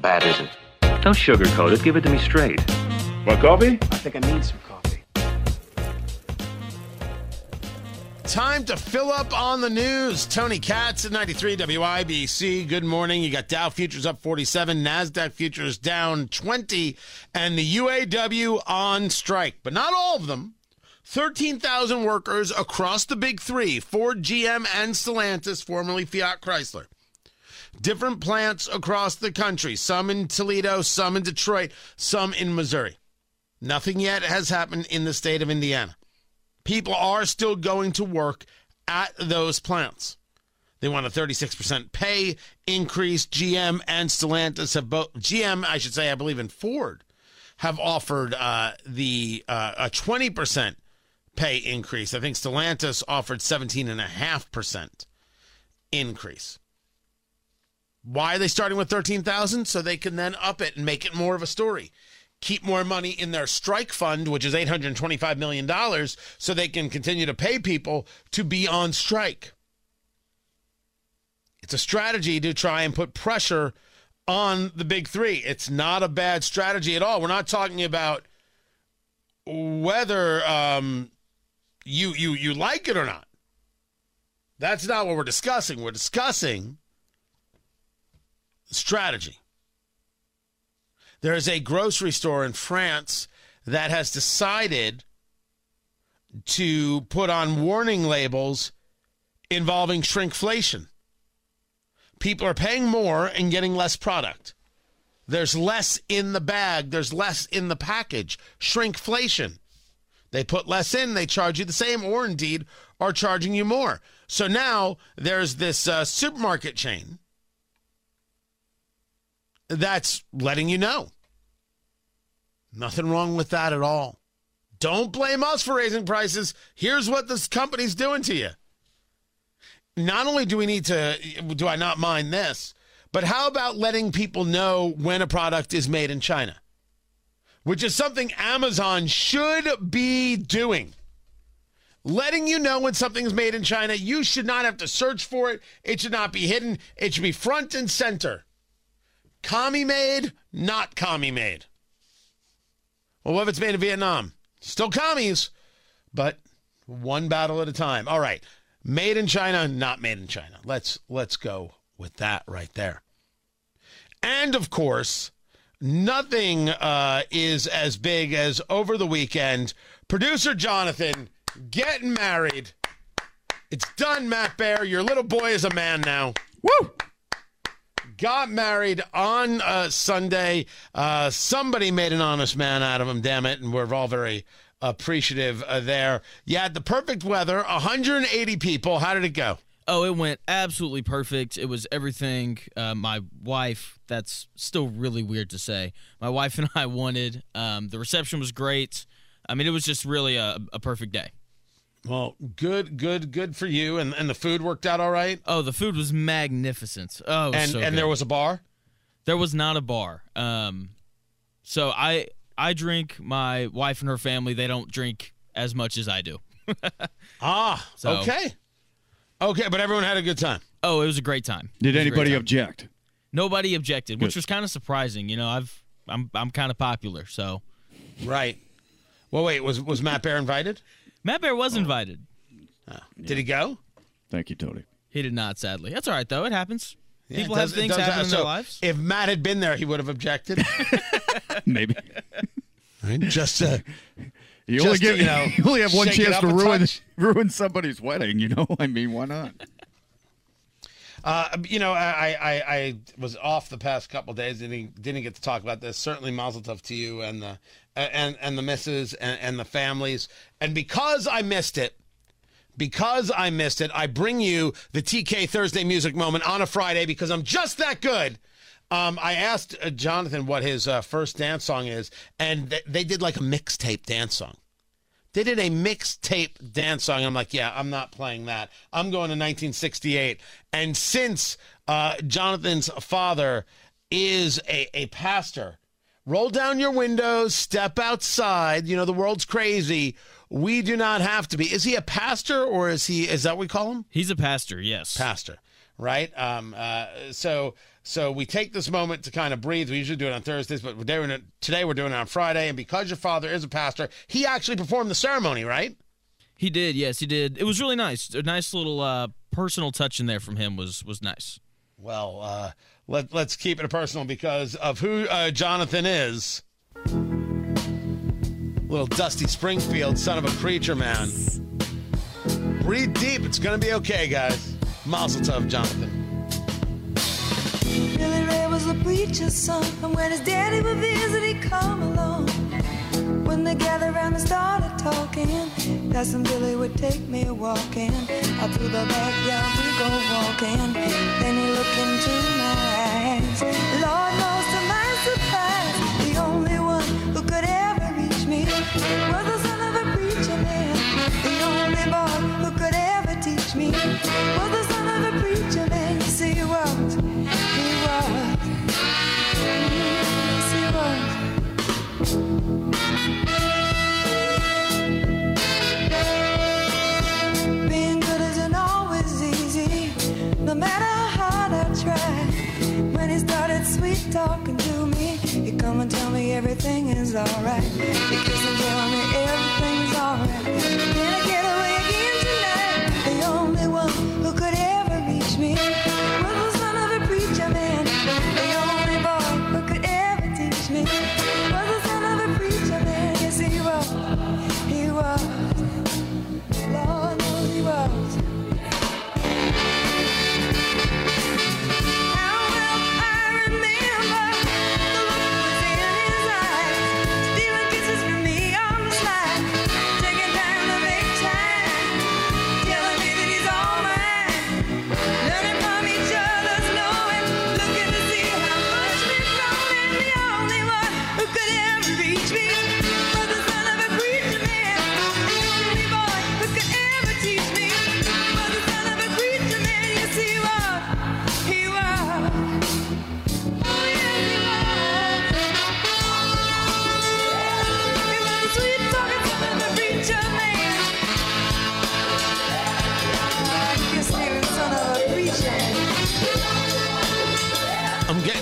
bad is it? Don't sugarcoat it. Give it to me straight. Want coffee? I think I need some coffee. Time to fill up on the news. Tony Katz at 93 WIBC. Good morning. You got Dow futures up 47, NASDAQ futures down 20, and the UAW on strike. But not all of them. 13,000 workers across the big three Ford, GM, and Stellantis, formerly Fiat Chrysler. Different plants across the country, some in Toledo, some in Detroit, some in Missouri. Nothing yet has happened in the state of Indiana. People are still going to work at those plants. They want a 36% pay increase. GM and Stellantis have both, GM, I should say, I believe in Ford, have offered uh, the uh, a 20% pay increase. I think Stellantis offered 17.5% increase. Why are they starting with 13,000? So they can then up it and make it more of a story. Keep more money in their strike fund, which is $825 million, so they can continue to pay people to be on strike. It's a strategy to try and put pressure on the big three. It's not a bad strategy at all. We're not talking about whether um, you you you like it or not. That's not what we're discussing. We're discussing strategy. There is a grocery store in France that has decided to put on warning labels involving shrinkflation. People are paying more and getting less product. There's less in the bag, there's less in the package. Shrinkflation. They put less in, they charge you the same, or indeed are charging you more. So now there's this uh, supermarket chain that's letting you know. Nothing wrong with that at all. Don't blame us for raising prices. Here's what this company's doing to you. Not only do we need to, do I not mind this, but how about letting people know when a product is made in China? Which is something Amazon should be doing. Letting you know when something is made in China, you should not have to search for it. It should not be hidden. It should be front and center. Commie made, not commie made. Well, what if it's made in Vietnam? Still commies, but one battle at a time. All right. Made in China, not made in China. Let's let's go with that right there. And of course, nothing uh, is as big as over the weekend. Producer Jonathan getting married. It's done, Matt Bear. Your little boy is a man now. Woo! Got married on uh, Sunday. Uh, somebody made an honest man out of him, damn it. And we're all very appreciative uh, there. You had the perfect weather, 180 people. How did it go? Oh, it went absolutely perfect. It was everything uh, my wife, that's still really weird to say, my wife and I wanted. Um, the reception was great. I mean, it was just really a, a perfect day. Well, good, good, good for you. And and the food worked out all right. Oh, the food was magnificent. Oh, it was and so and good. there was a bar. there was not a bar. Um, so I I drink. My wife and her family they don't drink as much as I do. Ah, So- okay, okay. But everyone had a good time. Oh, it was a great time. Did It was a great anybody time. object? Nobody objected, which was kind of surprising. You know, I've I'm I'm kind of popular, so Right. Well, wait. Was was Matt Bear invited? Matt Bear was invited. Did he go? Thank you, Tony. He did not, sadly. That's all right though. It happens. Yeah, People it have it things does- happen in so their lives. If Matt had been there, he would have objected. Maybe. Just uh, You Just only to, get you know, you only have one shake it chance up to a ruin touch. ruin somebody's wedding. You know, I mean, why not? Uh, you know, I, I, I was off the past couple days. Didn't didn't get to talk about this. Certainly, Mazel Tov to you and the and and the misses and, and the families. And because I missed it, because I missed it, I bring you the TK Thursday music moment on a Friday because I'm just that good. Um, I asked uh, Jonathan what his uh, first dance song is, and th- they did like a mixtape dance song. They did a mixtape dance song. I'm like, yeah, I'm not playing that. I'm going to 1968. And since uh, Jonathan's father is a, a pastor, roll down your windows, step outside. You know, the world's crazy. We do not have to be. Is he a pastor or is he, is that what we call him? He's a pastor, yes. Pastor, right? Um, uh, so, so we take this moment to kind of breathe. We usually do it on Thursdays, but today we're doing it today. We're doing it on Friday, and because your father is a pastor, he actually performed the ceremony, right? He did, yes, he did. It was really nice. A nice little uh, personal touch in there from him was was nice. Well, uh, let let's keep it personal because of who uh, Jonathan is. Little Dusty Springfield, son of a preacher man. Breathe deep. It's gonna be okay, guys. Mazel tov, Jonathan. Billy Ray was a preacher's son, and when his daddy would visit, he'd come along. When they gathered and started talking, when Billy would take me walking. Out through the backyard we go walking. Then he looked into my to me, he come and tell me everything is alright. He kiss and tell me everything's alright. Can I get away again tonight? The only one who could ever reach me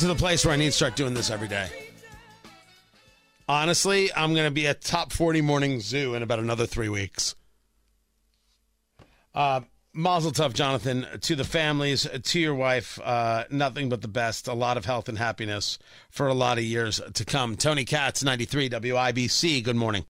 to the place where I need to start doing this every day. Honestly, I'm going to be at top 40 morning zoo in about another three weeks. Uh, Mazel tov, Jonathan, to the families, to your wife, uh, nothing but the best. A lot of health and happiness for a lot of years to come. Tony Katz, 93 WIBC. Good morning.